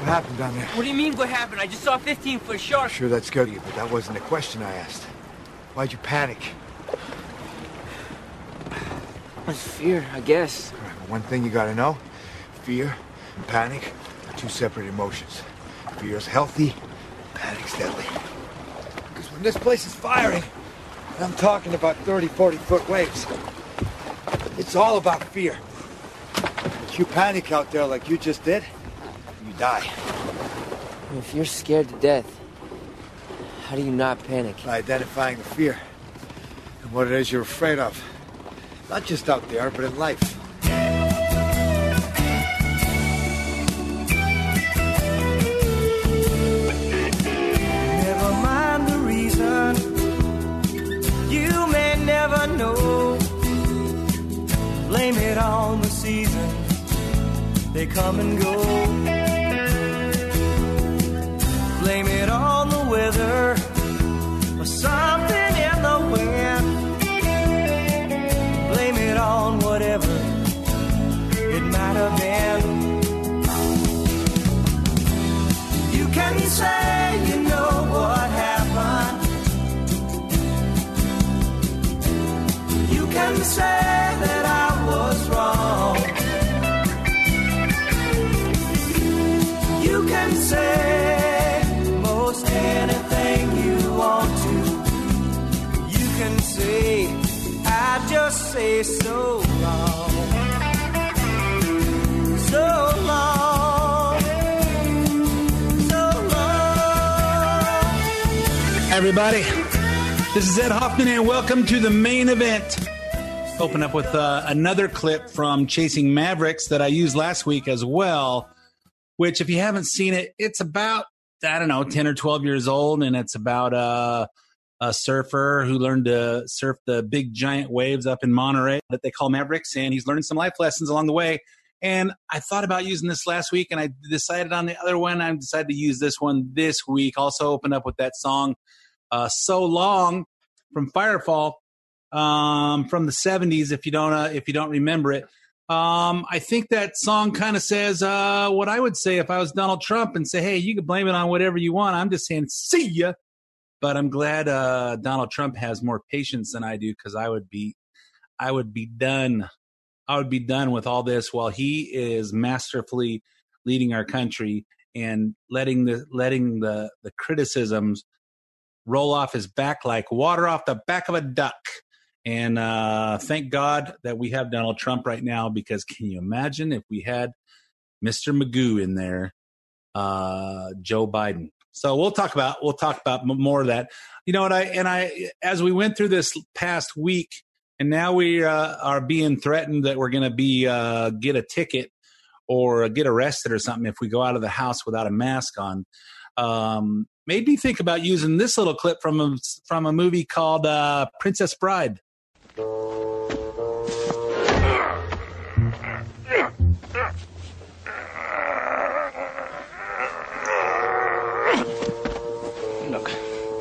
What happened down there? What do you mean what happened? I just saw a 15 foot shark. Sure, that's good of you, but that wasn't the question I asked. Why'd you panic? It's fear, I guess. Right, well, one thing you gotta know fear and panic are two separate emotions. Fear's healthy, panic's deadly. Because when this place is firing, and I'm talking about 30, 40 foot waves, it's all about fear. If you panic out there like you just did, die. If you're scared to death, how do you not panic? By identifying the fear and what it is you're afraid of. Not just out there, but in life. Never mind the reason. You may never know. Blame it on the season. They come and go. On the weather. Or something say so long. So long. So long. everybody. This is Ed Hoffman, and welcome to the main event. Open up with uh, another clip from Chasing Mavericks that I used last week as well. Which, if you haven't seen it, it's about I don't know, ten or twelve years old, and it's about uh, a surfer who learned to surf the big giant waves up in Monterey that they call Mavericks, and he's learned some life lessons along the way. And I thought about using this last week, and I decided on the other one. I decided to use this one this week. Also, open up with that song uh, "So Long" from Firefall um, from the '70s. If you don't, uh, if you don't remember it, um, I think that song kind of says uh, what I would say if I was Donald Trump and say, "Hey, you can blame it on whatever you want." I'm just saying, "See ya." But I'm glad uh, Donald Trump has more patience than I do because I would be, I would be done. I would be done with all this while he is masterfully leading our country and letting the letting the the criticisms roll off his back like water off the back of a duck. And uh, thank God that we have Donald Trump right now because can you imagine if we had Mr. Magoo in there, uh, Joe Biden? So we'll talk about we'll talk about more of that. You know what I and I as we went through this past week, and now we uh, are being threatened that we're going to be uh, get a ticket or get arrested or something if we go out of the house without a mask on. Um, made me think about using this little clip from a, from a movie called uh, Princess Bride.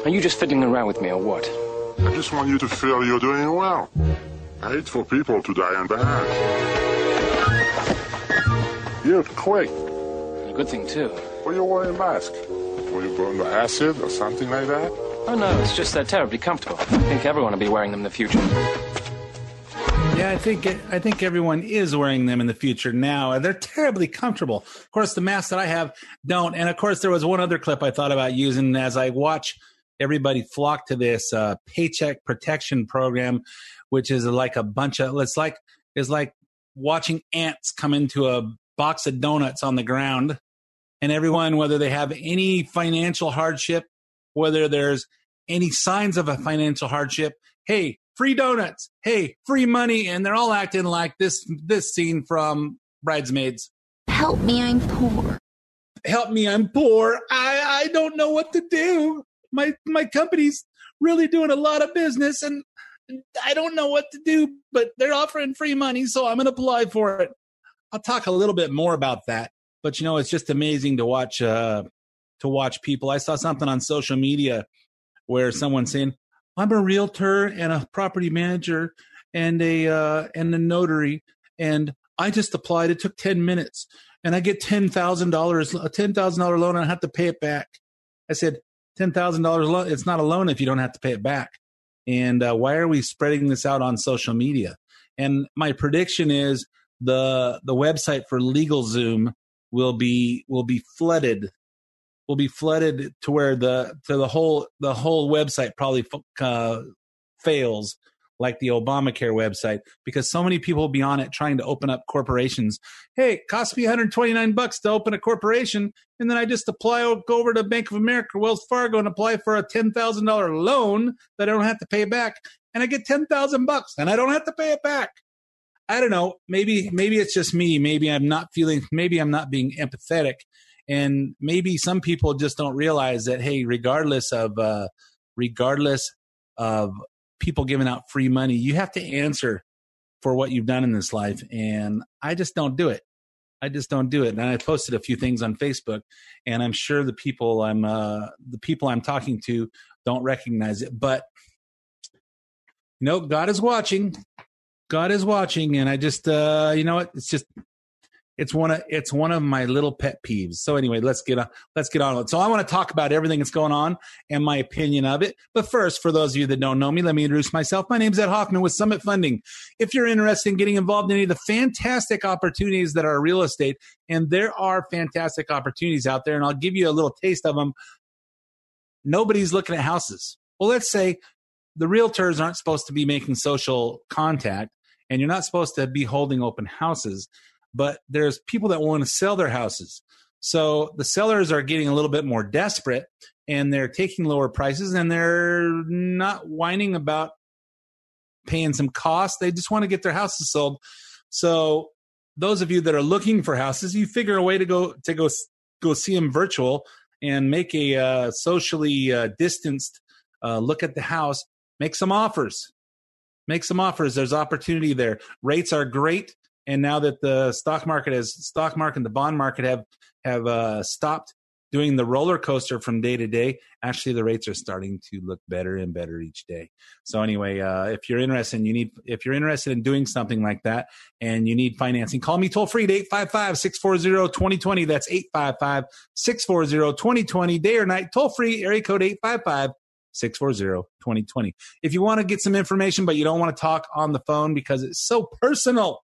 Are you just fiddling around with me or what? I just want you to feel you're doing well. I hate for people to die in bad. You're quick. A good thing, too. Were you wearing a mask? Were you burned by acid or something like that? Oh, no, it's just they're terribly comfortable. I think everyone will be wearing them in the future. Yeah, I think I think everyone is wearing them in the future now, and they're terribly comfortable. Of course, the masks that I have don't, and of course, there was one other clip I thought about using as I watch everybody flocked to this uh, paycheck protection program, which is like a bunch of it's like it's like watching ants come into a box of donuts on the ground, and everyone, whether they have any financial hardship, whether there's any signs of a financial hardship, hey, free donuts, hey, free money, and they're all acting like this this scene from Bridesmaids. Help me, I'm poor. help me, I'm poor. I, I don't know what to do. My my company's really doing a lot of business and I don't know what to do, but they're offering free money, so I'm going to apply for it. I'll talk a little bit more about that, but you know, it's just amazing to watch uh, to watch people. I saw something on social media where someone's saying, "I'm a realtor and a property manager and a uh, and a notary, and I just applied. It took ten minutes, and I get ten thousand dollars, a ten thousand dollar loan, and I have to pay it back." I said, ten thousand dollars loan. It's not a loan if you don't have to pay it back. And uh, why are we spreading this out on social media? And my prediction is the the website for LegalZoom will be will be flooded will be flooded to where the to the whole the whole website probably uh, fails like the Obamacare website because so many people will be on it trying to open up corporations. Hey, it costs me 129 bucks to open a corporation, and then I just apply go over to Bank of America, Wells Fargo, and apply for a ten thousand dollar loan that I don't have to pay back, and I get ten thousand bucks, and I don't have to pay it back. I don't know. Maybe maybe it's just me. Maybe I'm not feeling. Maybe I'm not being empathetic, and maybe some people just don't realize that. Hey, regardless of uh, regardless of people giving out free money. You have to answer for what you've done in this life. And I just don't do it. I just don't do it. And I posted a few things on Facebook, and I'm sure the people I'm uh, the people I'm talking to don't recognize it. But you know, God is watching. God is watching, and I just uh, you know what? It's just it's one of it's one of my little pet peeves. So anyway, let's get on let's get on it. So I want to talk about everything that's going on and my opinion of it. But first, for those of you that don't know me, let me introduce myself. My name is Ed Hoffman with Summit Funding. If you're interested in getting involved in any of the fantastic opportunities that are real estate, and there are fantastic opportunities out there, and I'll give you a little taste of them. Nobody's looking at houses. Well, let's say the realtors aren't supposed to be making social contact and you're not supposed to be holding open houses but there's people that want to sell their houses. So the sellers are getting a little bit more desperate and they're taking lower prices and they're not whining about paying some costs. They just want to get their houses sold. So those of you that are looking for houses, you figure a way to go to go go see them virtual and make a uh, socially uh, distanced uh, look at the house. Make some offers. Make some offers. There's opportunity there. Rates are great and now that the stock market has stock market and the bond market have have uh, stopped doing the roller coaster from day to day actually the rates are starting to look better and better each day. So anyway uh, if you're interested you need if you're interested in doing something like that and you need financing call me toll free at 855-640-2020 that's 855-640-2020 day or night toll free area code 855 640-2020 if you want to get some information but you don't want to talk on the phone because it's so personal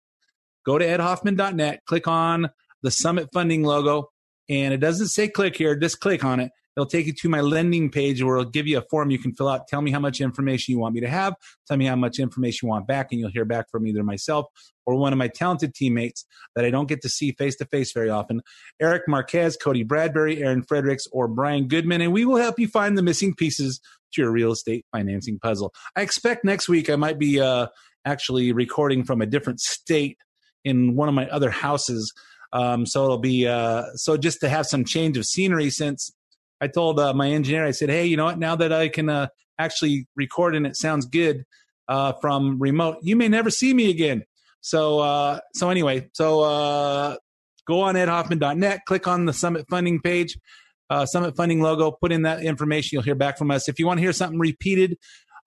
go to edhoffman.net, click on the Summit Funding logo, and it doesn't say click here, just click on it. It'll take you to my lending page where it'll give you a form you can fill out. Tell me how much information you want me to have. Tell me how much information you want back, and you'll hear back from either myself or one of my talented teammates that I don't get to see face to face very often Eric Marquez, Cody Bradbury, Aaron Fredericks, or Brian Goodman. And we will help you find the missing pieces to your real estate financing puzzle. I expect next week I might be uh, actually recording from a different state in one of my other houses. Um, so it'll be uh, so just to have some change of scenery. Since I told uh, my engineer, I said, "Hey, you know what? Now that I can uh, actually record and it sounds good uh, from remote, you may never see me again." So uh, so anyway, so uh, go on edhoffman.net, click on the Summit Funding page. Summit Funding logo, put in that information. You'll hear back from us. If you want to hear something repeated,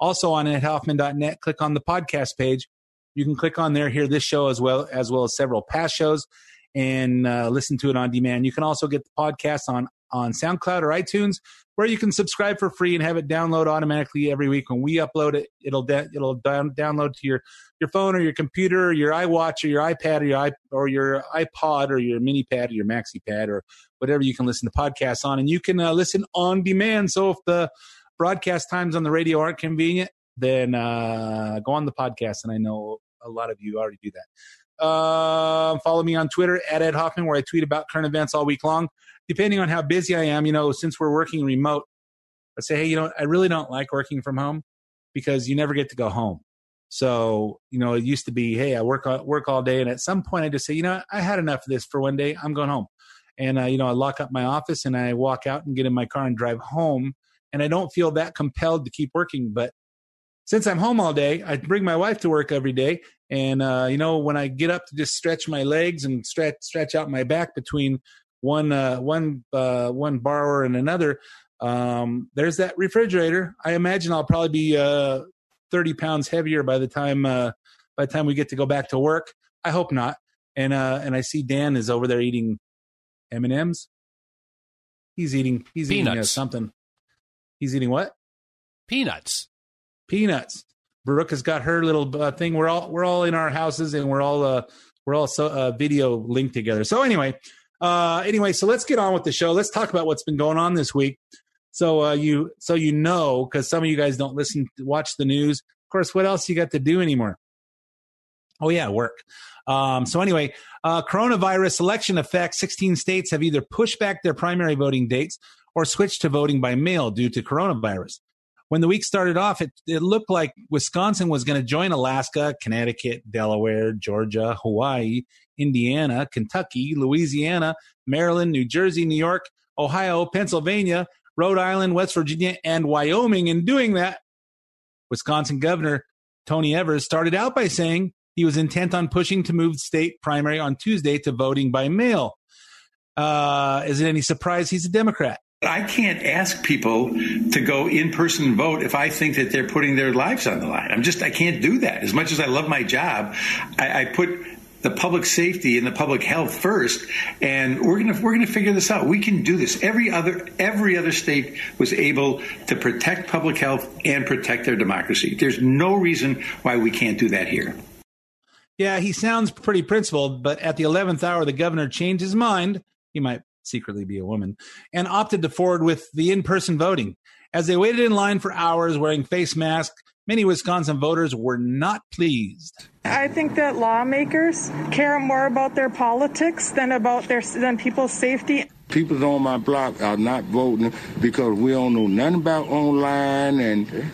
also on edhoffman.net, click on the podcast page you can click on there, hear this show as well as well as several past shows, and uh, listen to it on demand. You can also get the podcast on on SoundCloud or iTunes, where you can subscribe for free and have it download automatically every week. When we upload it, it'll de- it'll down- download to your your phone or your computer or your iWatch or your iPad or your i or your iPod or your mini pad or your maxi pad or whatever you can listen to podcasts on, and you can uh, listen on demand. So if the broadcast times on the radio aren't convenient, then uh, go on the podcast. And I know a lot of you already do that. Uh, follow me on Twitter at Ed Hoffman, where I tweet about current events all week long. Depending on how busy I am, you know, since we're working remote, I say, hey, you know, I really don't like working from home because you never get to go home. So, you know, it used to be, hey, I work work all day, and at some point, I just say, you know, I had enough of this for one day. I'm going home. and uh, you know I lock up my office and I walk out and get in my car and drive home, and I don't feel that compelled to keep working. But since I'm home all day, I bring my wife to work every day, and uh, you know when I get up to just stretch my legs and stretch stretch out my back between one uh, one uh, one borrower and another, um, there's that refrigerator. I imagine I'll probably be uh, 30 pounds heavier by the time uh, by the time we get to go back to work. I hope not. And uh, and I see Dan is over there eating M and M's. He's eating. He's eating uh, something. He's eating what? Peanuts. Peanuts. Brooke has got her little uh, thing. We're all we're all in our houses and we're all uh, we're all so uh, video linked together. So anyway, uh, anyway, so let's get on with the show. Let's talk about what's been going on this week. So uh, you so you know because some of you guys don't listen watch the news. Of course, what else you got to do anymore? Oh yeah, work. Um, so anyway, uh, coronavirus election effects. 16 states have either pushed back their primary voting dates or switched to voting by mail due to coronavirus. When the week started off, it, it looked like Wisconsin was going to join Alaska, Connecticut, Delaware, Georgia, Hawaii, Indiana, Kentucky, Louisiana, Maryland, New Jersey, New York, Ohio, Pennsylvania, Rhode Island, West Virginia, and Wyoming. In doing that, Wisconsin Governor Tony Evers started out by saying he was intent on pushing to move state primary on Tuesday to voting by mail. Uh, is it any surprise he's a Democrat? I can't ask people to go in person and vote if I think that they're putting their lives on the line. I'm just, I can't do that. As much as I love my job, I, I put the public safety and the public health first, and we're gonna we're gonna figure this out. We can do this. Every other every other state was able to protect public health and protect their democracy. There's no reason why we can't do that here. Yeah, he sounds pretty principled, but at the 11th hour, the governor changed his mind. He might secretly be a woman and opted to forward with the in person voting. As they waited in line for hours wearing face masks, many Wisconsin voters were not pleased. I think that lawmakers care more about their politics than about their than people's safety. People on my block are not voting because we don't know nothing about online and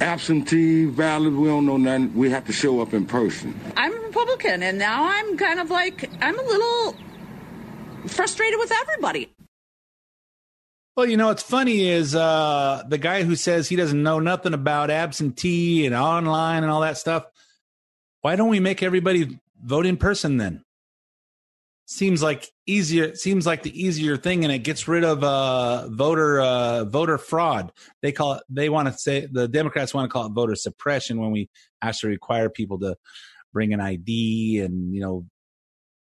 absentee ballots. We don't know nothing. We have to show up in person. I'm a Republican, and now I'm kind of like I'm a little frustrated with everybody. Well, you know what's funny is uh, the guy who says he doesn't know nothing about absentee and online and all that stuff. Why don't we make everybody vote in person then? Seems like easier. Seems like the easier thing, and it gets rid of uh, voter uh, voter fraud. They call it. They want to say the Democrats want to call it voter suppression when we actually require people to bring an ID and you know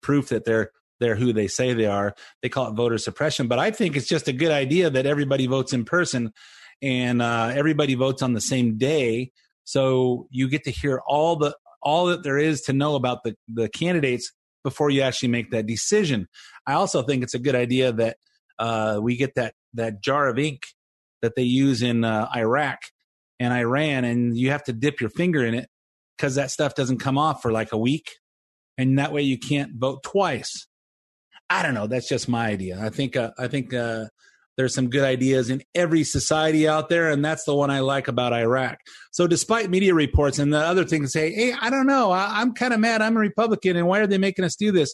proof that they're they're who they say they are. They call it voter suppression, but I think it's just a good idea that everybody votes in person and uh, everybody votes on the same day, so you get to hear all the all that there is to know about the the candidates before you actually make that decision. I also think it's a good idea that uh, we get that that jar of ink that they use in uh, Iraq and Iran, and you have to dip your finger in it because that stuff doesn't come off for like a week, and that way you can't vote twice. I don't know. That's just my idea. I think uh, I think uh, there's some good ideas in every society out there, and that's the one I like about Iraq. So, despite media reports and the other things say, "Hey, I don't know. I, I'm kind of mad. I'm a Republican, and why are they making us do this?"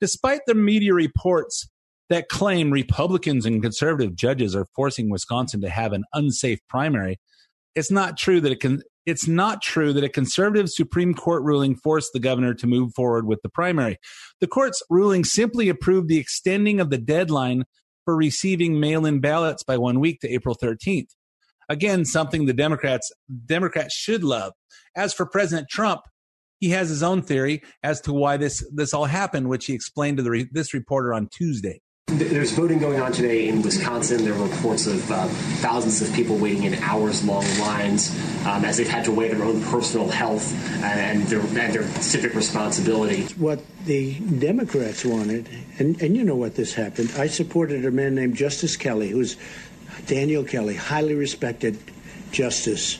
Despite the media reports that claim Republicans and conservative judges are forcing Wisconsin to have an unsafe primary, it's not true that it can. It's not true that a conservative Supreme Court ruling forced the governor to move forward with the primary. The court's ruling simply approved the extending of the deadline for receiving mail-in ballots by one week to April 13th. Again, something the Democrats Democrats should love. As for President Trump, he has his own theory as to why this this all happened, which he explained to the this reporter on Tuesday. There's voting going on today in Wisconsin. There are reports of uh, thousands of people waiting in hours long lines um, as they've had to weigh their own personal health and their, and their civic responsibility. What the Democrats wanted, and, and you know what this happened, I supported a man named Justice Kelly, who's Daniel Kelly, highly respected justice.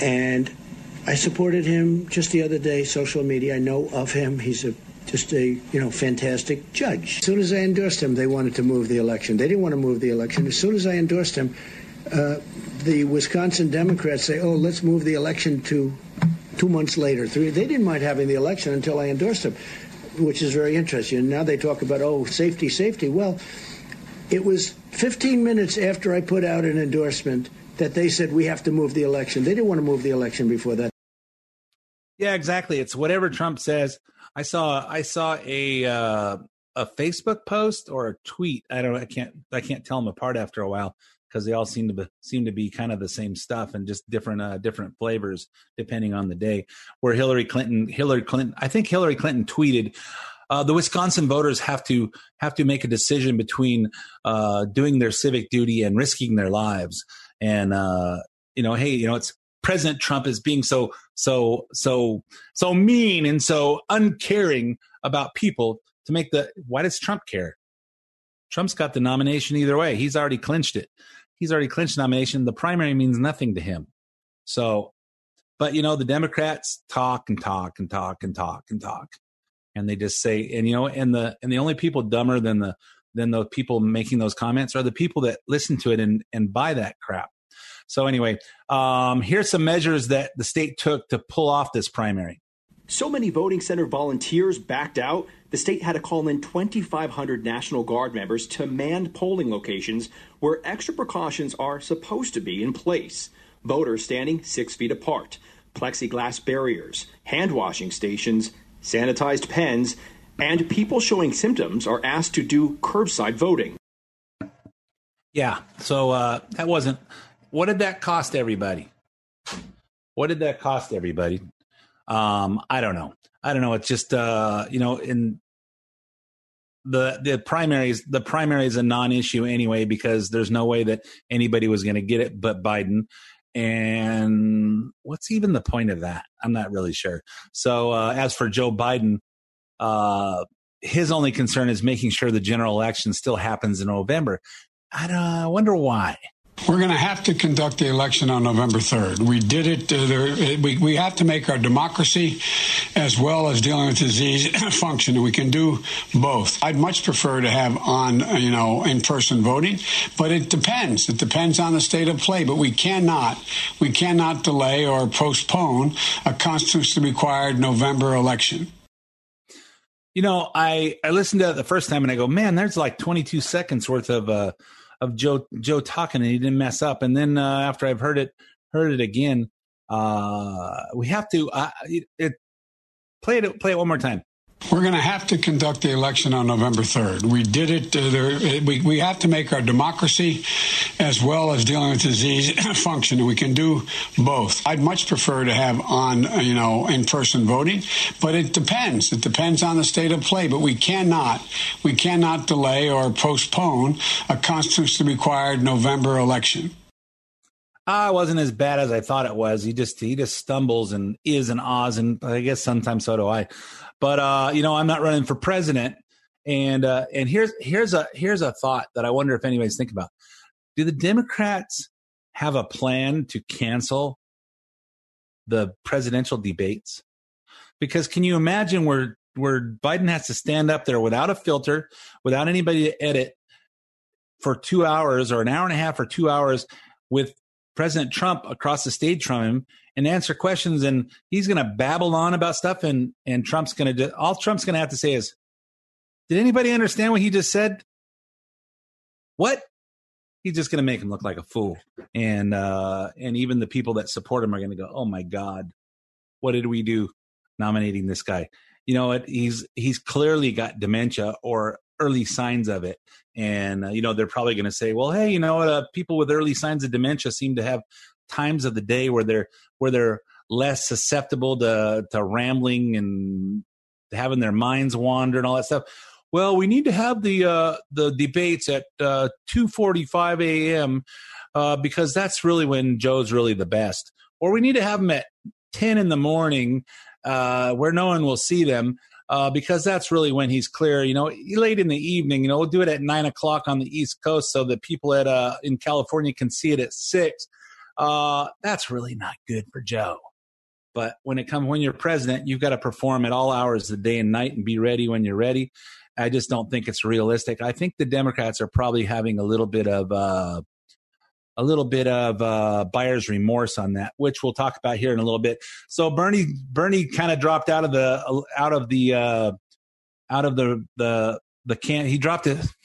And I supported him just the other day, social media. I know of him. He's a just a you know fantastic judge. As soon as I endorsed him, they wanted to move the election. They didn't want to move the election. As soon as I endorsed him, uh, the Wisconsin Democrats say, "Oh, let's move the election to two months later." Three. They didn't mind having the election until I endorsed him. which is very interesting. And now they talk about, oh, safety, safety. Well, it was 15 minutes after I put out an endorsement that they said we have to move the election. They didn't want to move the election before that. Yeah, exactly. It's whatever Trump says. I saw I saw a uh, a Facebook post or a tweet. I don't. I can't. I can't tell them apart after a while because they all seem to be, seem to be kind of the same stuff and just different uh, different flavors depending on the day. Where Hillary Clinton, Hillary Clinton, I think Hillary Clinton tweeted. Uh, the Wisconsin voters have to have to make a decision between uh, doing their civic duty and risking their lives. And uh, you know, hey, you know, it's President Trump is being so so so so mean and so uncaring about people to make the why does Trump care? Trump's got the nomination either way. He's already clinched it. He's already clinched nomination. The primary means nothing to him. So, but you know, the Democrats talk and talk and talk and talk and talk, and they just say, and you know, and the and the only people dumber than the than the people making those comments are the people that listen to it and and buy that crap. So anyway, um, here's some measures that the state took to pull off this primary. So many voting center volunteers backed out, the state had to call in 2,500 National Guard members to man polling locations where extra precautions are supposed to be in place. Voters standing six feet apart, plexiglass barriers, hand washing stations, sanitized pens, and people showing symptoms are asked to do curbside voting. Yeah, so uh, that wasn't. What did that cost everybody? What did that cost everybody? Um, I don't know. I don't know. It's just uh, you know, in the the primaries, the primary is a non-issue anyway because there's no way that anybody was going to get it but Biden. And what's even the point of that? I'm not really sure. So uh, as for Joe Biden, uh, his only concern is making sure the general election still happens in November. I, don't, I wonder why. We're going to have to conduct the election on November 3rd. We did it. Uh, there, we, we have to make our democracy as well as dealing with disease function, we can do both. I'd much prefer to have on, uh, you know, in-person voting, but it depends. It depends on the state of play. But we cannot, we cannot delay or postpone a constitutionally required November election. You know, I I listened to it the first time and I go, man, there's like 22 seconds worth of. Uh, of Joe Joe talking and he didn't mess up. And then uh, after I've heard it heard it again, uh, we have to uh, it, it, play it play it one more time. We're going to have to conduct the election on November 3rd. We did it. Uh, there, we, we have to make our democracy as well as dealing with disease function, we can do both. I'd much prefer to have on, uh, you know, in-person voting, but it depends. It depends on the state of play, but we cannot, we cannot delay or postpone a constitutionally required November election. Ah, it wasn't as bad as I thought it was. He just he just stumbles and is and ahs, and I guess sometimes so do I. But uh, you know, I'm not running for president. And uh, and here's here's a here's a thought that I wonder if anybody's think about. Do the Democrats have a plan to cancel the presidential debates? Because can you imagine where where Biden has to stand up there without a filter, without anybody to edit for two hours or an hour and a half or two hours with President Trump across the stage from him and answer questions and he's going to babble on about stuff and and Trump's going to do all Trump's going to have to say is did anybody understand what he just said? What? He's just going to make him look like a fool. And uh and even the people that support him are going to go oh my god what did we do nominating this guy? You know what? He's he's clearly got dementia or early signs of it. And uh, you know they're probably going to say well hey you know uh, people with early signs of dementia seem to have times of the day where they're where they're less susceptible to to rambling and having their minds wander and all that stuff. Well, we need to have the uh, the debates at uh, two forty five a.m. Uh, because that's really when Joe's really the best. Or we need to have them at ten in the morning uh, where no one will see them. Uh, because that's really when he's clear. You know, late in the evening. You know, we'll do it at nine o'clock on the East Coast so that people at uh, in California can see it at six. Uh, that's really not good for Joe. But when it comes when you're president, you've got to perform at all hours of the day and night and be ready when you're ready. I just don't think it's realistic. I think the Democrats are probably having a little bit of uh, a little bit of uh, buyer's remorse on that, which we'll talk about here in a little bit. So Bernie Bernie kind of dropped out of the out of the uh, out of the the the can. He dropped it.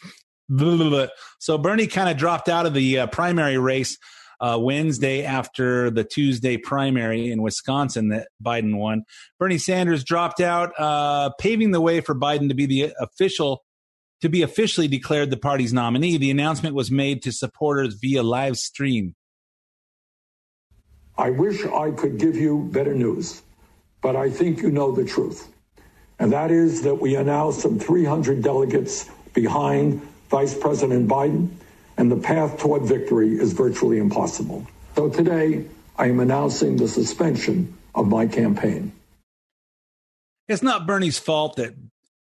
So Bernie kind of dropped out of the uh, primary race uh, Wednesday after the Tuesday primary in Wisconsin that Biden won. Bernie Sanders dropped out, uh, paving the way for Biden to be the official to be officially declared the party's nominee. The announcement was made to supporters via live stream. I wish I could give you better news, but I think you know the truth. And that is that we are now some 300 delegates behind Vice President Biden and the path toward victory is virtually impossible. So today, I am announcing the suspension of my campaign. It's not Bernie's fault that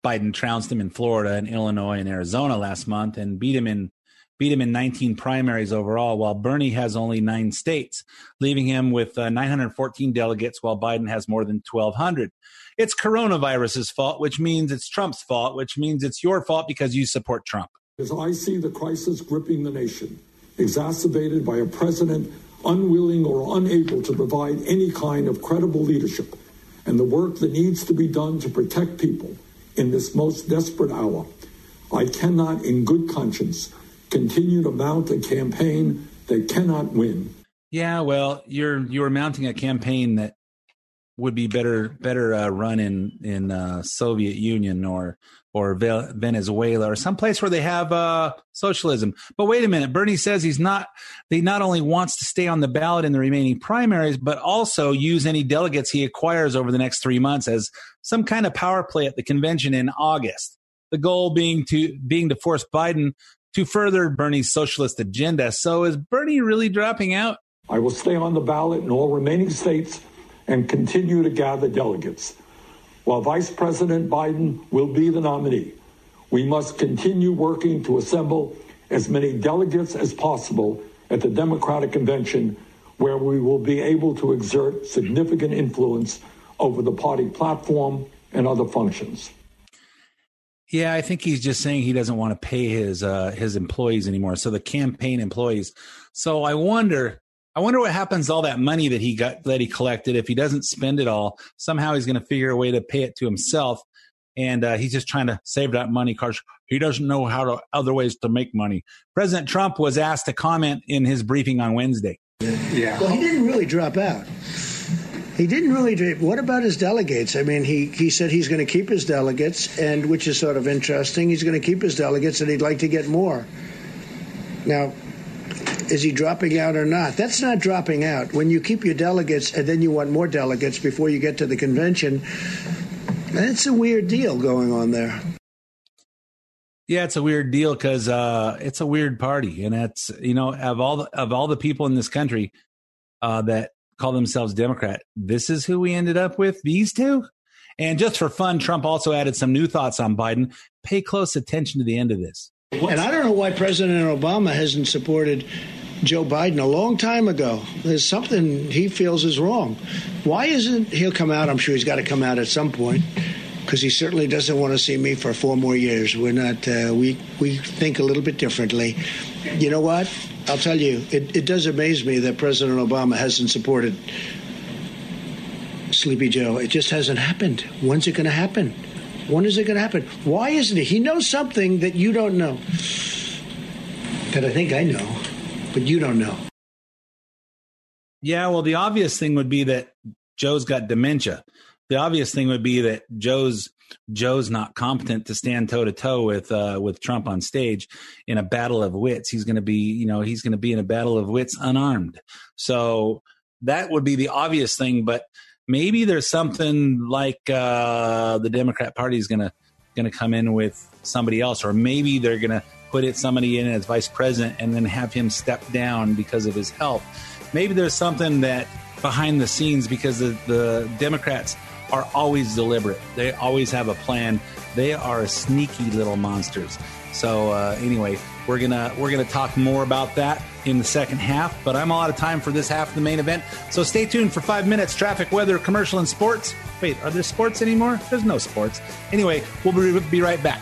Biden trounced him in Florida and Illinois and Arizona last month and beat him in beat him in 19 primaries overall, while Bernie has only nine states, leaving him with uh, 914 delegates, while Biden has more than 1,200. It's coronavirus's fault, which means it's Trump's fault, which means it's your fault because you support Trump. As I see the crisis gripping the nation, exacerbated by a president unwilling or unable to provide any kind of credible leadership, and the work that needs to be done to protect people in this most desperate hour, I cannot, in good conscience, continue to mount a campaign that cannot win. Yeah, well, you're you're mounting a campaign that would be better better uh, run in in uh, Soviet Union or or Venezuela or some place where they have uh, socialism. But wait a minute, Bernie says he's not. He not only wants to stay on the ballot in the remaining primaries, but also use any delegates he acquires over the next three months as some kind of power play at the convention in August. The goal being to being to force Biden to further Bernie's socialist agenda. So is Bernie really dropping out? I will stay on the ballot in all remaining states and continue to gather delegates. While Vice President Biden will be the nominee, we must continue working to assemble as many delegates as possible at the Democratic Convention, where we will be able to exert significant influence over the party platform and other functions. Yeah, I think he's just saying he doesn't want to pay his uh, his employees anymore. So the campaign employees. So I wonder I wonder what happens to all that money that he got that he collected if he doesn't spend it all. Somehow he's going to figure a way to pay it to himself, and uh, he's just trying to save that money because he doesn't know how to other ways to make money. President Trump was asked to comment in his briefing on Wednesday. Yeah. Well, he didn't really drop out. He didn't really. What about his delegates? I mean, he, he said he's going to keep his delegates, and which is sort of interesting. He's going to keep his delegates, and he'd like to get more. Now, is he dropping out or not? That's not dropping out. When you keep your delegates and then you want more delegates before you get to the convention, that's a weird deal going on there. Yeah, it's a weird deal because uh, it's a weird party, and it's you know of all the, of all the people in this country uh, that call themselves Democrat, this is who we ended up with. These two, and just for fun, Trump also added some new thoughts on Biden. Pay close attention to the end of this. And I don't know why President Obama hasn't supported Joe Biden a long time ago. There's something he feels is wrong. Why isn't he'll come out? I'm sure he's got to come out at some point because he certainly doesn't want to see me for four more years. We're not. Uh, we we think a little bit differently. You know what? I'll tell you. It, it does amaze me that President Obama hasn't supported Sleepy Joe. It just hasn't happened. When's it going to happen? When is it going to happen? Why isn't it? He knows something that you don't know. That I think I know, but you don't know. Yeah, well, the obvious thing would be that Joe's got dementia. The obvious thing would be that Joe's Joe's not competent to stand toe to toe with uh, with Trump on stage in a battle of wits. He's going to be, you know, he's going to be in a battle of wits unarmed. So that would be the obvious thing. But maybe there's something like uh, the Democrat Party is going to going to come in with somebody else, or maybe they're going to put it somebody in as vice president and then have him step down because of his health. Maybe there's something that behind the scenes because the, the Democrats are always deliberate. They always have a plan. They are sneaky little monsters. So uh, anyway, we're gonna we're gonna talk more about that in the second half. But I'm all out of time for this half of the main event. So stay tuned for five minutes. Traffic, weather, commercial, and sports. Wait, are there sports anymore? There's no sports. Anyway, we'll be, be right back.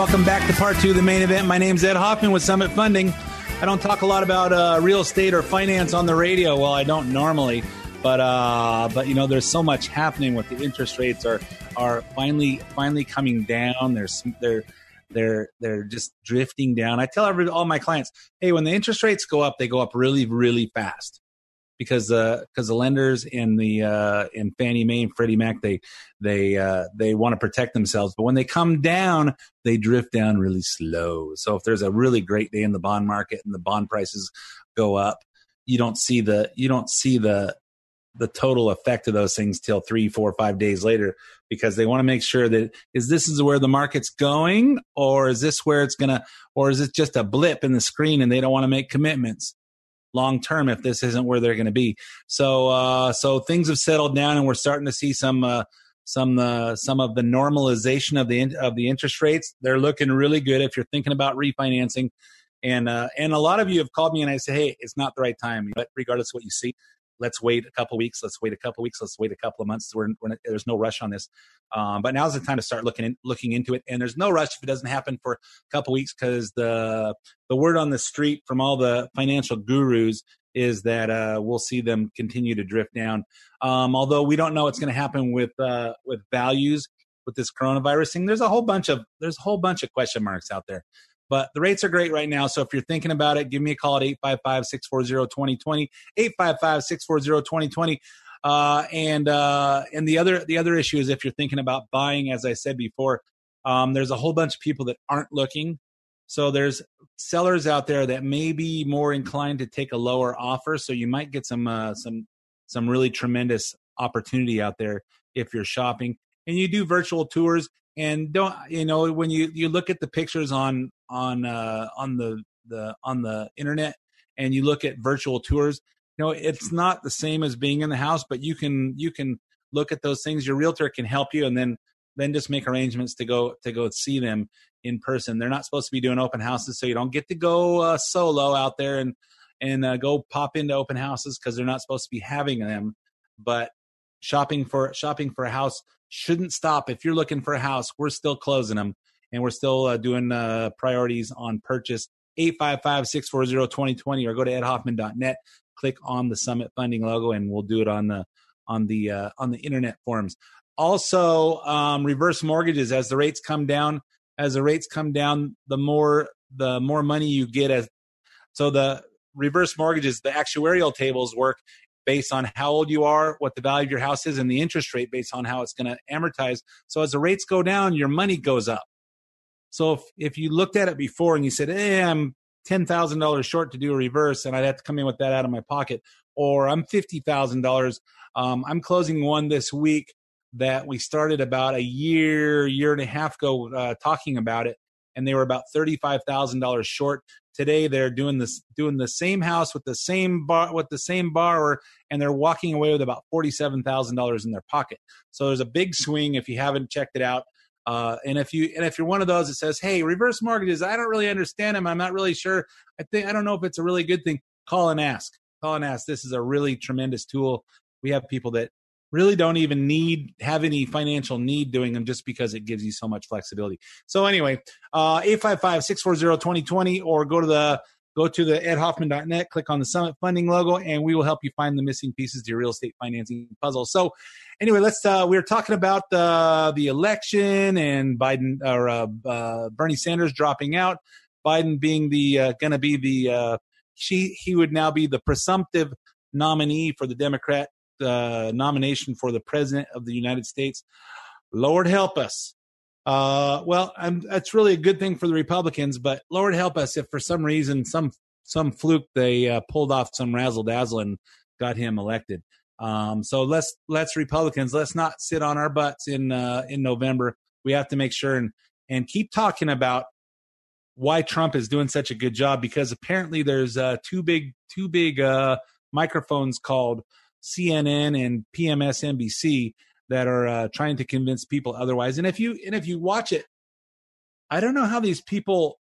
Welcome back to part two of the main event. My name's Ed Hoffman with Summit Funding. I don't talk a lot about uh, real estate or finance on the radio. Well, I don't normally, but uh, but you know, there's so much happening with the interest rates are are finally finally coming down. There's they're they're they're just drifting down. I tell every all my clients, hey, when the interest rates go up, they go up really really fast because because the lenders in the uh, in Fannie Mae and Freddie Mac they they uh, they want to protect themselves, but when they come down, they drift down really slow. So if there's a really great day in the bond market and the bond prices go up, you don't see the you don't see the the total effect of those things till three, four, five days later because they want to make sure that is this is where the market's going or is this where it's gonna or is it just a blip in the screen and they don't want to make commitments long term if this isn't where they're going to be. So uh, so things have settled down and we're starting to see some uh, some uh, some of the normalization of the of the interest rates. They're looking really good if you're thinking about refinancing. And uh, and a lot of you have called me and I say, hey, it's not the right time. But regardless of what you see, let's wait a couple weeks. Let's wait a couple weeks. Let's wait a couple of months. We're, we're there's no rush on this. Um, but now's the time to start looking in, looking into it. And there's no rush if it doesn't happen for a couple weeks because the the word on the street from all the financial gurus is that uh, we'll see them continue to drift down. Um, although we don't know what's going to happen with uh, with values with this coronavirus thing. There's a whole bunch of there's a whole bunch of question marks out there. But the rates are great right now. So if you're thinking about it, give me a call at 855 640 2020, 855 640 2020. Uh, and uh, and the other the other issue is if you're thinking about buying, as I said before, um, there's a whole bunch of people that aren't looking. So there's sellers out there that may be more inclined to take a lower offer. So you might get some uh, some some really tremendous opportunity out there if you're shopping. And you do virtual tours and don't you know when you you look at the pictures on on uh, on the the on the internet and you look at virtual tours you know it's not the same as being in the house but you can you can look at those things. Your realtor can help you and then then just make arrangements to go to go see them in person. They're not supposed to be doing open houses so you don't get to go uh, solo out there and and uh, go pop into open houses because they're not supposed to be having them. But shopping for shopping for a house shouldn't stop. If you're looking for a house, we're still closing them and we're still uh, doing uh, priorities on purchase. 855 640 2020 or go to edhoffman.net, click on the Summit Funding logo, and we'll do it on the on the uh, on the internet forums. Also, um, reverse mortgages as the rates come down. As the rates come down, the more the more money you get as so the reverse mortgages, the actuarial tables work based on how old you are, what the value of your house is, and the interest rate based on how it's going to amortize. So as the rates go down, your money goes up. So if, if you looked at it before and you said, hey, I'm $10,000 short to do a reverse and I'd have to come in with that out of my pocket, or I'm $50,000, um, I'm closing one this week that we started about a year, year and a half ago uh, talking about it, and they were about $35,000 short today they're doing this doing the same house with the same bar with the same borrower and they're walking away with about $47,000 in their pocket. So there's a big swing if you haven't checked it out. Uh, and if you and if you're one of those that says, "Hey, reverse mortgages, I don't really understand them. I'm not really sure. I think I don't know if it's a really good thing." Call and ask. Call and ask. This is a really tremendous tool. We have people that really don't even need have any financial need doing them just because it gives you so much flexibility. So anyway, uh 855-640-2020 or go to the go to the edhoffman.net, click on the Summit Funding logo, and we will help you find the missing pieces to your real estate financing puzzle. So, anyway, let's. Uh, we are talking about the the election and Biden or uh, uh, Bernie Sanders dropping out, Biden being the uh, going to be the uh, she he would now be the presumptive nominee for the Democrat uh, nomination for the president of the United States. Lord help us. Uh, well, I'm, that's really a good thing for the Republicans, but Lord help us if for some reason, some some fluke, they uh, pulled off some razzle dazzle and got him elected. Um, so let's let's Republicans let's not sit on our butts in uh, in November. We have to make sure and and keep talking about why Trump is doing such a good job because apparently there's uh, two big two big uh, microphones called CNN and PMSNBC that are uh, trying to convince people otherwise. And if you and if you watch it, I don't know how these people.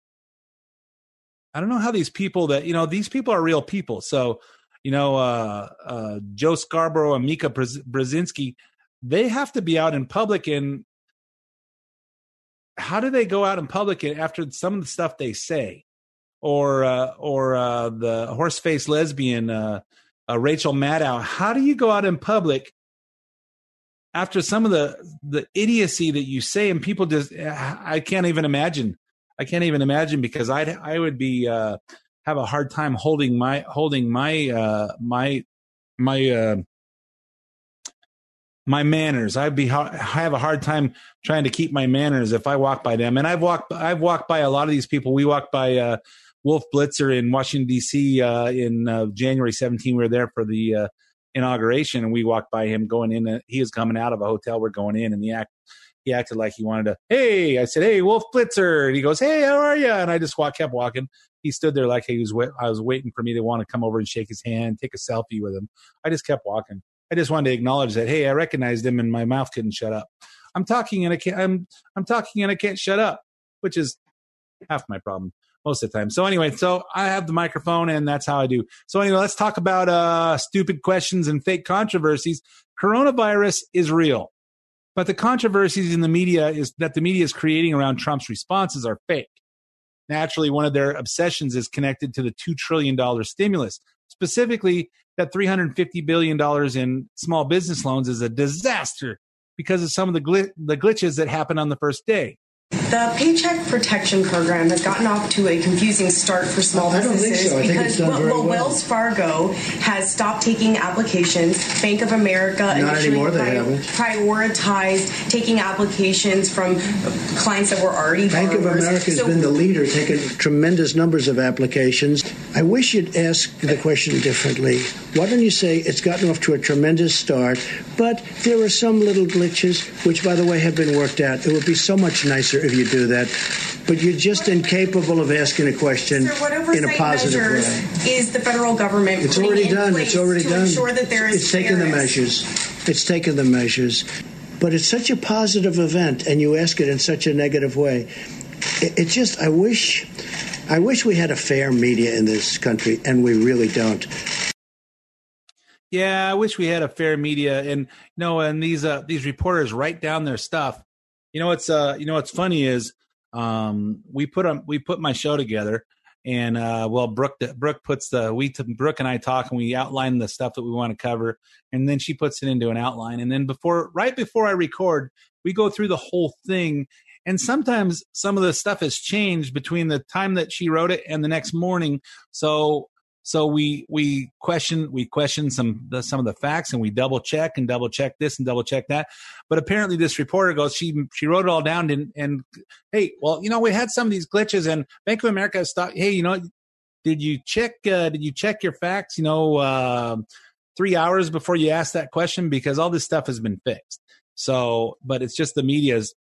I don't know how these people that you know these people are real people. So you know uh, uh, Joe Scarborough and Mika Brzezinski, they have to be out in public and how do they go out in public after some of the stuff they say or uh, or uh, the horse faced lesbian uh, uh, Rachel Maddow how do you go out in public after some of the the idiocy that you say and people just i can't even imagine. I can't even imagine because i i would be uh have a hard time holding my holding my uh my my uh my manners. I'd be I have a hard time trying to keep my manners if i walk by them. And i've walked i've walked by a lot of these people. We walked by uh wolf blitzer in washington dc uh in uh, january 17 we were there for the uh inauguration and we walked by him going in. He was coming out of a hotel. We're going in and he act, he acted like he wanted to, Hey, I said, Hey, Wolf Blitzer. And he goes, Hey, how are you? And I just walked, kept walking. He stood there like he was, I was waiting for me to want to come over and shake his hand, take a selfie with him. I just kept walking. I just wanted to acknowledge that, Hey, I recognized him and my mouth couldn't shut up. I'm talking and I can't, I'm, I'm talking and I can't shut up, which is half my problem most of the time. So anyway, so I have the microphone and that's how I do. So anyway, let's talk about uh, stupid questions and fake controversies. Coronavirus is real, but the controversies in the media is that the media is creating around Trump's responses are fake. Naturally, one of their obsessions is connected to the $2 trillion stimulus, specifically that $350 billion in small business loans is a disaster because of some of the, gl- the glitches that happened on the first day. The Paycheck Protection Program has gotten off to a confusing start for small businesses so. because well, well, Wells Fargo has stopped taking applications. Bank of America Not initially anymore, haven't. prioritized taking applications from clients that were already Bank of. America has So- been the leader, taking tremendous numbers of applications. I wish you'd ask the question differently. Why don't you say it's gotten off to a tremendous start, but there are some little glitches, which, by the way, have been worked out. It would be so much nicer if you do that. But you're just incapable of asking a question Sir, in a positive way. is the federal government It's already in done. place It's already to done. ensure that there is it's taken the measures. It's taken the measures. But it's such a positive event, and you ask it in such a negative way. It, it just, I wish, I wish we had a fair media in this country, and we really don't. Yeah, I wish we had a fair media and you know, and these uh these reporters write down their stuff. You know what's uh you know what's funny is um we put on we put my show together and uh well Brooke Brooke puts the we Brooke and I talk and we outline the stuff that we want to cover and then she puts it into an outline and then before right before I record we go through the whole thing and sometimes some of the stuff has changed between the time that she wrote it and the next morning. So so we we question we question some the, some of the facts and we double check and double check this and double check that. But apparently this reporter goes she she wrote it all down and and hey well you know we had some of these glitches and bank of america thought hey you know did you check uh, did you check your facts you know uh, three hours before you asked that question? Because all this stuff has been fixed. So but it's just the media's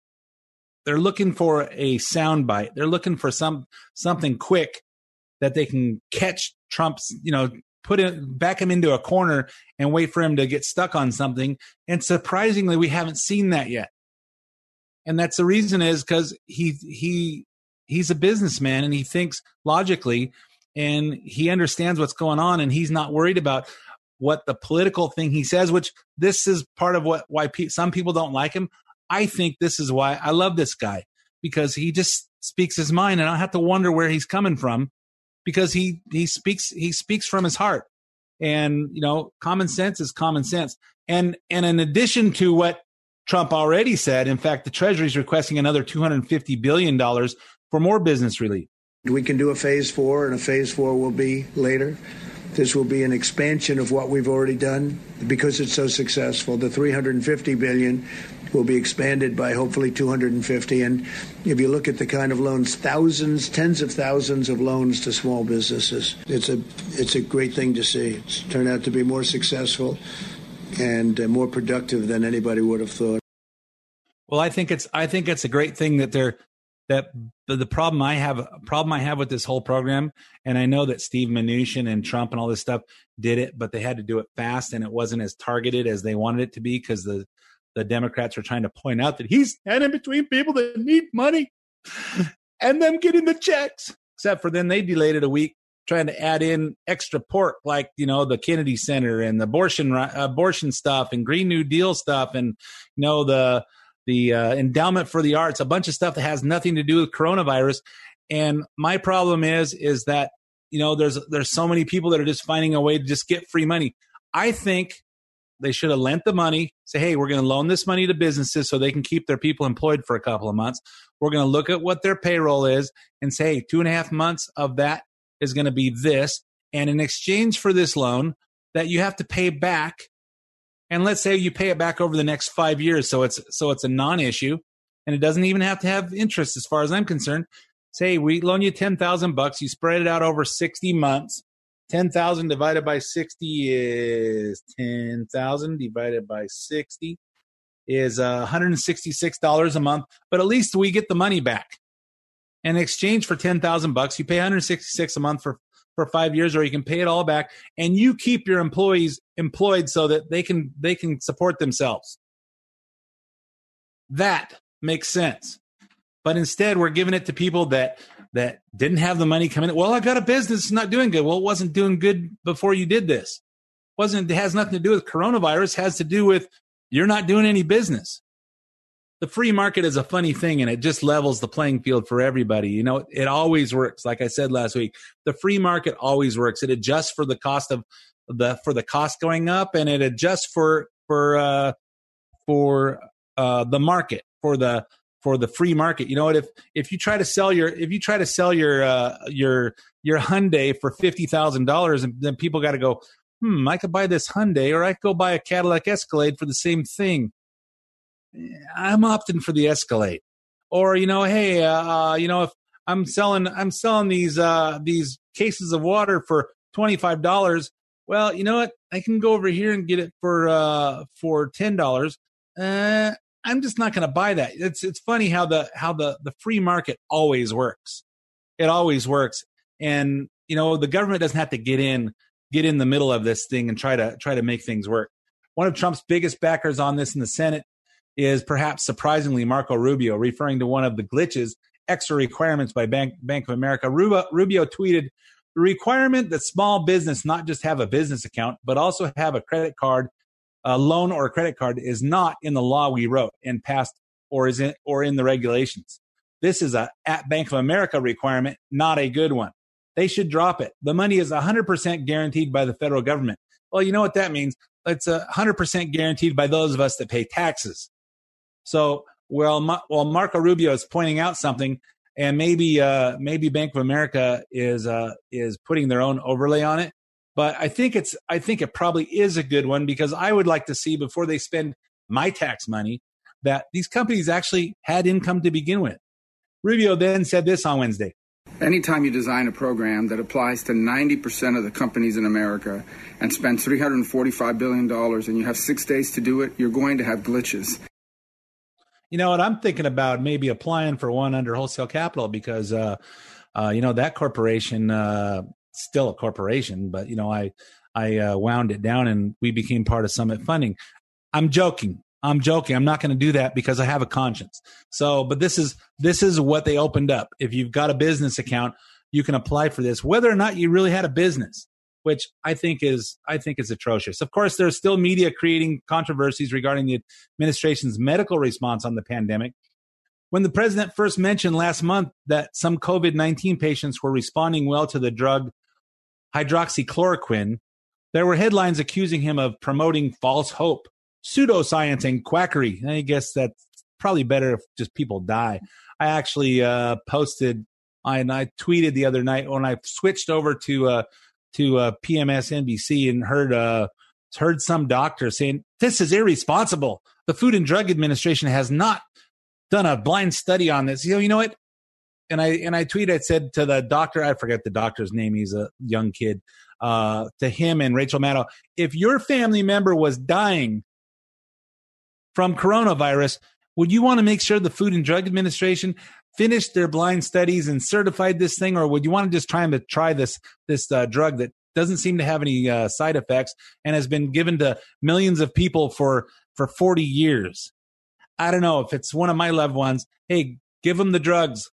they're looking for a sound bite they're looking for some something quick that they can catch Trump's, you know, put him back him into a corner and wait for him to get stuck on something. And surprisingly, we haven't seen that yet. And that's the reason is because he he he's a businessman and he thinks logically and he understands what's going on and he's not worried about what the political thing he says which this is part of what why pe- some people don't like him i think this is why i love this guy because he just speaks his mind and i don't have to wonder where he's coming from because he he speaks he speaks from his heart, and you know, common sense is common sense. And and in addition to what Trump already said, in fact, the Treasury is requesting another two hundred fifty billion dollars for more business relief. We can do a phase four, and a phase four will be later. This will be an expansion of what we've already done because it's so successful. The 350 billion will be expanded by hopefully 250. And if you look at the kind of loans, thousands, tens of thousands of loans to small businesses, it's a it's a great thing to see. It's turned out to be more successful and uh, more productive than anybody would have thought. Well, I think it's I think it's a great thing that they're that the, problem I have problem I have with this whole program, and I know that Steve Mnuchin and Trump and all this stuff did it, but they had to do it fast, and it wasn't as targeted as they wanted it to be because the the Democrats are trying to point out that he's standing between people that need money and them getting the checks. Except for then they delayed it a week, trying to add in extra pork, like you know the Kennedy Center and the abortion abortion stuff and Green New Deal stuff, and you know the the uh, endowment for the arts, a bunch of stuff that has nothing to do with coronavirus. And my problem is is that you know there's there's so many people that are just finding a way to just get free money. I think they should have lent the money, say, hey, we're going to loan this money to businesses so they can keep their people employed for a couple of months. We're going to look at what their payroll is and say, hey, two and a half months of that is going to be this. And in exchange for this loan that you have to pay back, and let's say you pay it back over the next five years, so it's so it's a non-issue, and it doesn't even have to have interest as far as I'm concerned. Say we loan you ten thousand bucks, you spread it out over sixty months 10,000 divided by 60 is 10,000 divided by 60 is uh, $166 a month, but at least we get the money back. In exchange for 10,000 bucks, you pay 166 a month for for 5 years or you can pay it all back and you keep your employees employed so that they can they can support themselves. That makes sense. But instead we're giving it to people that that didn't have the money coming in. Well, I got a business not doing good. Well, it wasn't doing good before you did this. It wasn't it has nothing to do with coronavirus, has to do with you're not doing any business. The free market is a funny thing and it just levels the playing field for everybody. You know, it always works. Like I said last week, the free market always works. It adjusts for the cost of the for the cost going up and it adjusts for for uh for uh the market for the for the free market. You know what? If if you try to sell your if you try to sell your uh, your your Hyundai for fifty thousand dollars, and then people got to go, hmm, I could buy this Hyundai, or I could go buy a Cadillac Escalade for the same thing. I'm opting for the Escalade, or you know, hey, uh, uh you know, if I'm selling I'm selling these uh, these cases of water for twenty five dollars. Well, you know what? I can go over here and get it for uh, for ten dollars. Uh, I'm just not going to buy that. It's it's funny how the how the the free market always works. It always works, and you know the government doesn't have to get in get in the middle of this thing and try to try to make things work. One of Trump's biggest backers on this in the Senate is perhaps surprisingly Marco Rubio, referring to one of the glitches, extra requirements by Bank, Bank of America. Rubio, Rubio tweeted the requirement that small business not just have a business account, but also have a credit card a loan or a credit card is not in the law we wrote and passed or is in, or in the regulations. This is a at Bank of America requirement, not a good one. They should drop it. The money is 100% guaranteed by the federal government. Well, you know what that means? It's 100% guaranteed by those of us that pay taxes. So, well, well, Marco Rubio is pointing out something, and maybe, uh, maybe Bank of America is uh, is putting their own overlay on it but I think it's I think it probably is a good one because I would like to see before they spend my tax money that these companies actually had income to begin with. Rubio then said this on Wednesday. Anytime you design a program that applies to 90% of the companies in America and spend $345 billion and you have six days to do it, you're going to have glitches. You know what? I'm thinking about maybe applying for one under wholesale capital because, uh, uh, you know, that corporation uh, still a corporation, but you know, I I uh, wound it down and we became part of Summit Funding. I'm joking. I'm joking. I'm not going to do that because I have a conscience. So, but this is this is what they opened up. If you've got a business account, you can apply for this, whether or not you really had a business, which I think is I think is atrocious. Of course, there's still media creating controversies regarding the administration's medical response on the pandemic. When the president first mentioned last month that some COVID 19 patients were responding well to the drug hydroxychloroquine, there were headlines accusing him of promoting false hope, pseudoscience, and quackery. I guess that's probably better if just people die. I actually uh, posted and I tweeted the other night when I switched over to uh, to uh, PMS NBC and heard uh, heard some doctor saying this is irresponsible. The Food and Drug Administration has not done a blind study on this. You know, you know what? And I and I tweeted, I said to the doctor, I forget the doctor's name. He's a young kid. Uh, to him and Rachel Maddow, if your family member was dying from coronavirus, would you want to make sure the Food and Drug Administration finished their blind studies and certified this thing, or would you want to just try to try this this uh, drug that doesn't seem to have any uh, side effects and has been given to millions of people for for 40 years? I don't know if it's one of my loved ones. Hey, give them the drugs.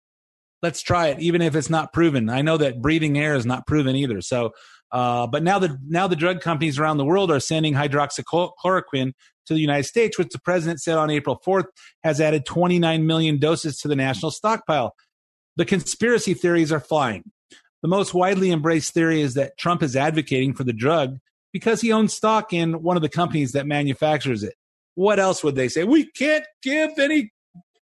Let's try it, even if it's not proven. I know that breathing air is not proven either. So, uh, but now the now the drug companies around the world are sending hydroxychloroquine to the United States, which the president said on April 4th has added 29 million doses to the national stockpile. The conspiracy theories are flying. The most widely embraced theory is that Trump is advocating for the drug because he owns stock in one of the companies that manufactures it. What else would they say? We can't give any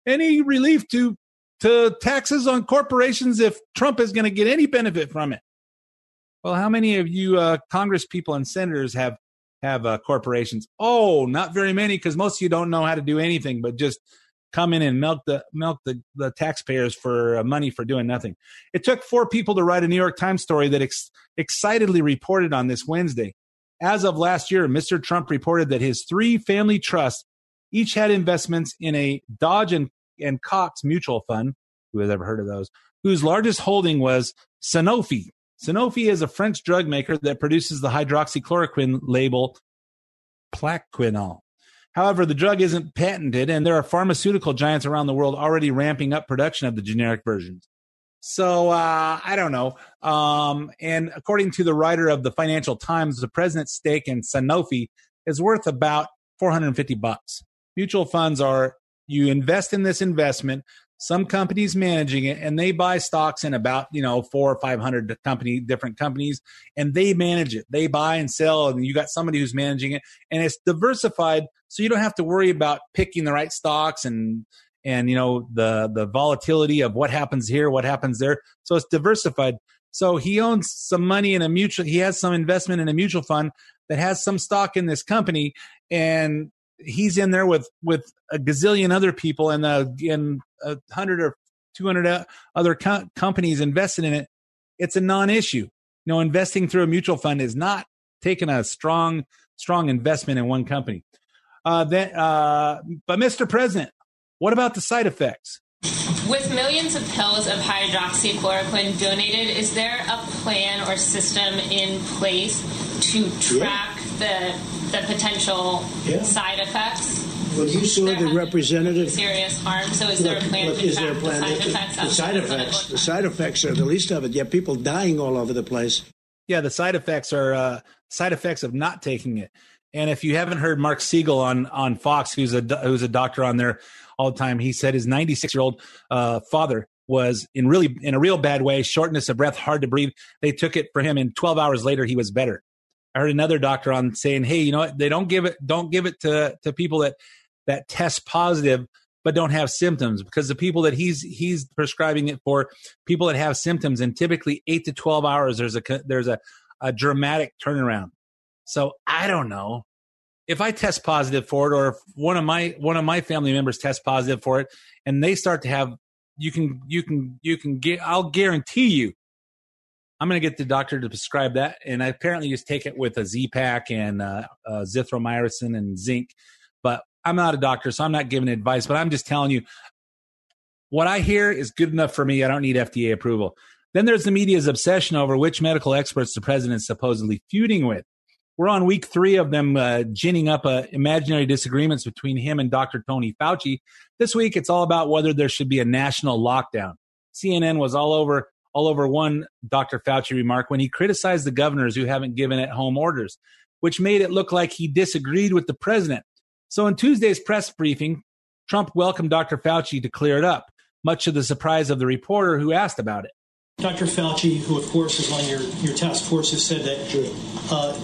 any relief to to taxes on corporations if Trump is going to get any benefit from it. Well, how many of you uh, Congress people and senators have have uh, corporations. Oh, not very many because most of you don't know how to do anything but just come in and milk the milk the, the taxpayers for uh, money for doing nothing. It took four people to write a New York Times story that ex- excitedly reported on this Wednesday. As of last year, Mr. Trump reported that his three family trusts each had investments in a Dodge and, and Cox mutual fund. Who has ever heard of those? Whose largest holding was Sanofi, Sanofi is a French drug maker that produces the hydroxychloroquine label Plaquenil. However, the drug isn't patented, and there are pharmaceutical giants around the world already ramping up production of the generic versions. So uh, I don't know. Um, and according to the writer of the Financial Times, the president's stake in Sanofi is worth about 450 bucks. Mutual funds are you invest in this investment. Some companies managing it and they buy stocks in about you know four or five hundred company different companies and they manage it. They buy and sell and you got somebody who's managing it and it's diversified so you don't have to worry about picking the right stocks and and you know the the volatility of what happens here what happens there. So it's diversified. So he owns some money in a mutual he has some investment in a mutual fund that has some stock in this company and he's in there with with a gazillion other people and a, and a hundred or two hundred other co- companies invested in it. It's a non-issue. You know, investing through a mutual fund is not taking a strong strong investment in one company. Uh, that, uh, but Mr. President, what about the side effects? With millions of pills of hydroxychloroquine donated, is there a plan or system in place to track yeah. the the potential yeah. side effects. Well, you saw the representative. Serious harm. So, is there a plan to track the side effects? The side effects. The side effects are the least of it. You have people dying all over the place. Yeah, the side effects are uh, side effects of not taking it. And if you haven't heard Marc Siegel on on Fox, who's a who's a doctor on there all the time, he said his 96 year old uh, father was in really in a real bad way, shortness of breath, hard to breathe. They took it for him, and 12 hours later, he was better. I heard another doctor on saying, "Hey, you know what? They don't give it don't give it to to people that that test positive but don't have symptoms because the people that he's he's prescribing it for people that have symptoms and typically 8 to 12 hours there's a there's a a dramatic turnaround. So, I don't know. If I test positive for it or if one of my one of my family members tests positive for it and they start to have you can you can you can get I'll guarantee you I'm going to get the doctor to prescribe that. And I apparently just take it with a Z pack and uh, uh, zithromycin and zinc. But I'm not a doctor, so I'm not giving advice. But I'm just telling you what I hear is good enough for me. I don't need FDA approval. Then there's the media's obsession over which medical experts the president is supposedly feuding with. We're on week three of them uh, ginning up uh, imaginary disagreements between him and Dr. Tony Fauci. This week, it's all about whether there should be a national lockdown. CNN was all over all over one Dr. Fauci remark when he criticized the governors who haven't given at home orders, which made it look like he disagreed with the president. So in Tuesday's press briefing, Trump welcomed Dr. Fauci to clear it up, much to the surprise of the reporter who asked about it. Dr. Fauci, who of course is on your, your task force, has said that uh,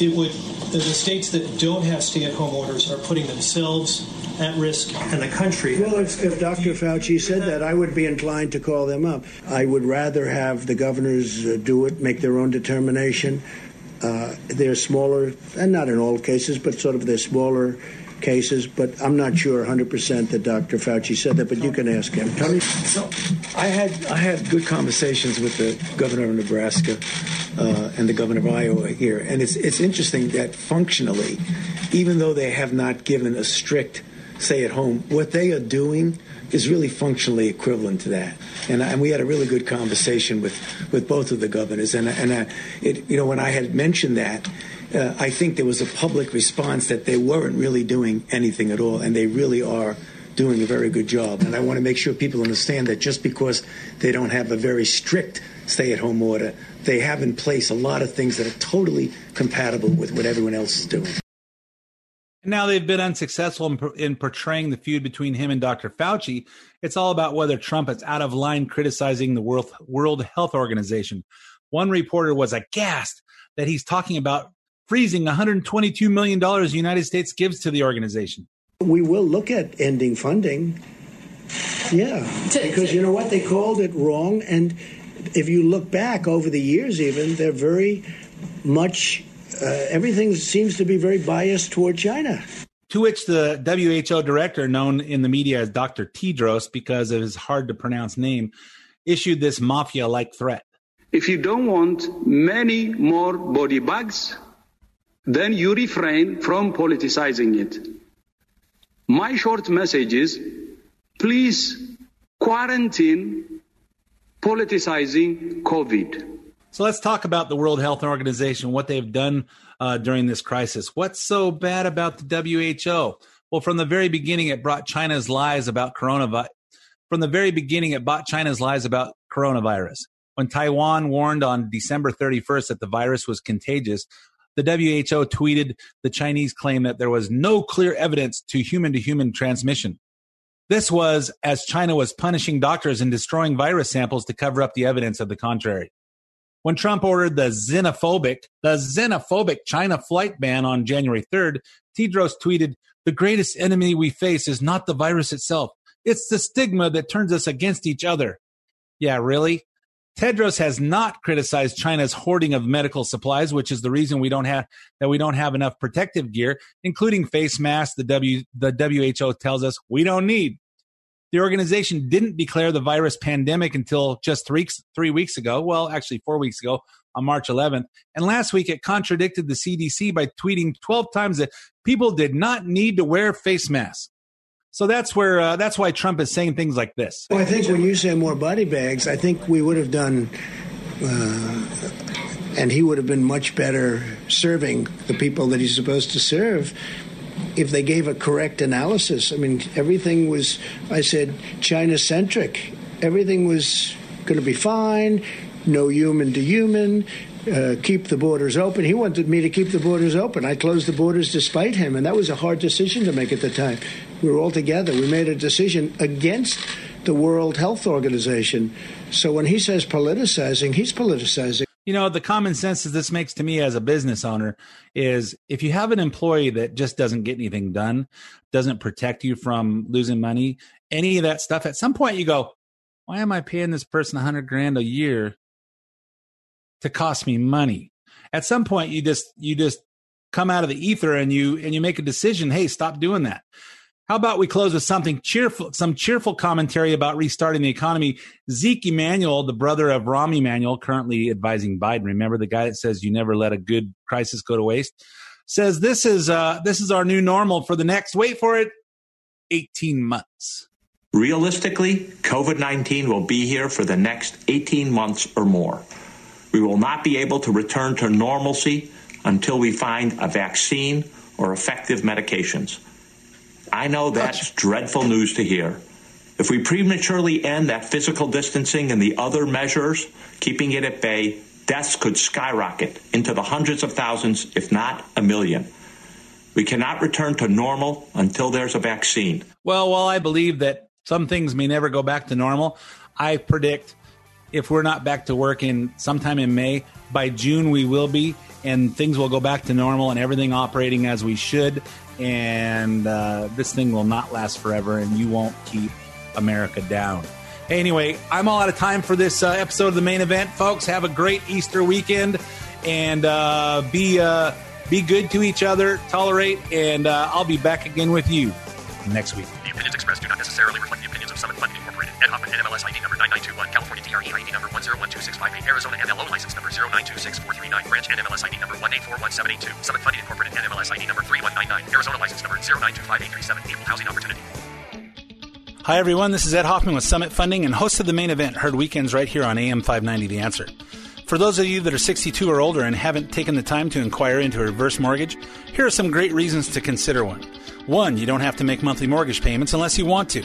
it would the states that don't have stay-at-home orders are putting themselves at risk and the country. Well, if, if Dr. Fauci said that, I would be inclined to call them up. I would rather have the governors uh, do it, make their own determination. Uh, they're smaller, and not in all cases, but sort of they're smaller cases, but I'm not sure 100% that Dr. Fauci said that, but you can ask him. Tony? So I had, I had good conversations with the governor of Nebraska uh, and the governor of Iowa here, and it's, it's interesting that functionally, even though they have not given a strict stay at home, what they are doing is really functionally equivalent to that. And, and we had a really good conversation with, with both of the governors. And, and I, it, you know, when I had mentioned that, uh, I think there was a public response that they weren't really doing anything at all, and they really are doing a very good job. And I want to make sure people understand that just because they don't have a very strict stay at home order, they have in place a lot of things that are totally compatible with what everyone else is doing. Now they've been unsuccessful in, in, portraying the feud between him and Dr. Fauci. It's all about whether Trump is out of line criticizing the World, World Health Organization. One reporter was aghast that he's talking about freezing $122 million the United States gives to the organization. We will look at ending funding. Yeah, because you know what? They called it wrong. And if you look back over the years, even, they're very much, uh, everything seems to be very biased toward China. To which the WHO director, known in the media as Dr. Tedros because of his hard to pronounce name, issued this mafia like threat. If you don't want many more body bags, then you refrain from politicizing it. My short message is please quarantine politicizing COVID. So let's talk about the World Health Organization, what they've done uh, during this crisis. What's so bad about the WHO? Well, from the very beginning, it brought China's lies about coronavirus. From the very beginning, it brought China's lies about coronavirus. When Taiwan warned on December 31st that the virus was contagious, the WHO tweeted the Chinese claim that there was no clear evidence to human to human transmission. This was as China was punishing doctors and destroying virus samples to cover up the evidence of the contrary. When Trump ordered the xenophobic, the xenophobic China flight ban on January 3rd, Tedros tweeted, the greatest enemy we face is not the virus itself. It's the stigma that turns us against each other. Yeah, really? Tedros has not criticized China's hoarding of medical supplies, which is the reason we don't have that we don't have enough protective gear, including face masks. The W the WHO tells us we don't need. The organization didn't declare the virus pandemic until just three, three weeks ago. Well, actually, four weeks ago on March 11th. And last week, it contradicted the CDC by tweeting 12 times that people did not need to wear face masks. So that's where uh, that's why Trump is saying things like this. Well, I think when you say more body bags, I think we would have done, uh, and he would have been much better serving the people that he's supposed to serve if they gave a correct analysis. I mean, everything was, I said, China centric. Everything was going to be fine, no human to human. Uh, keep the borders open. He wanted me to keep the borders open. I closed the borders despite him, and that was a hard decision to make at the time. We were all together. We made a decision against the World Health Organization. So when he says politicizing, he's politicizing. You know, the common sense that this makes to me as a business owner is if you have an employee that just doesn't get anything done, doesn't protect you from losing money, any of that stuff, at some point you go, why am I paying this person a hundred grand a year to cost me money? At some point you just, you just come out of the ether and you, and you make a decision. Hey, stop doing that. How about we close with something cheerful, some cheerful commentary about restarting the economy? Zeke Emanuel, the brother of Rahm Emanuel, currently advising Biden. Remember the guy that says you never let a good crisis go to waste? Says this is uh, this is our new normal for the next. Wait for it, eighteen months. Realistically, COVID 19 will be here for the next 18 months or more. We will not be able to return to normalcy until we find a vaccine or effective medications. I know that's dreadful news to hear. If we prematurely end that physical distancing and the other measures, keeping it at bay, deaths could skyrocket into the hundreds of thousands, if not a million. We cannot return to normal until there's a vaccine. Well, while I believe that some things may never go back to normal, I predict if we're not back to work in sometime in May, by June we will be, and things will go back to normal and everything operating as we should. And uh, this thing will not last forever, and you won't keep America down. Anyway, I'm all out of time for this uh, episode of the main event, folks. Have a great Easter weekend, and uh, be uh, be good to each other, tolerate, and uh, I'll be back again with you next week. The opinions expressed do not necessarily reflect the opinions of Summit Funding Incorporated. Ed Hoffman, NMLS ID 9921, California DRE ID number 1012658, Arizona MLO license number 0926439, branch NMLS ID number 1841782, Summit Funding Incorporated, NMLS ID number 3199, Arizona license number 0925837, equal housing opportunity. Hi, everyone. This is Ed Hoffman with Summit Funding and host of the main event, heard weekends right here on AM 590 The Answer. For those of you that are 62 or older and haven't taken the time to inquire into a reverse mortgage, here are some great reasons to consider one. One, you don't have to make monthly mortgage payments unless you want to.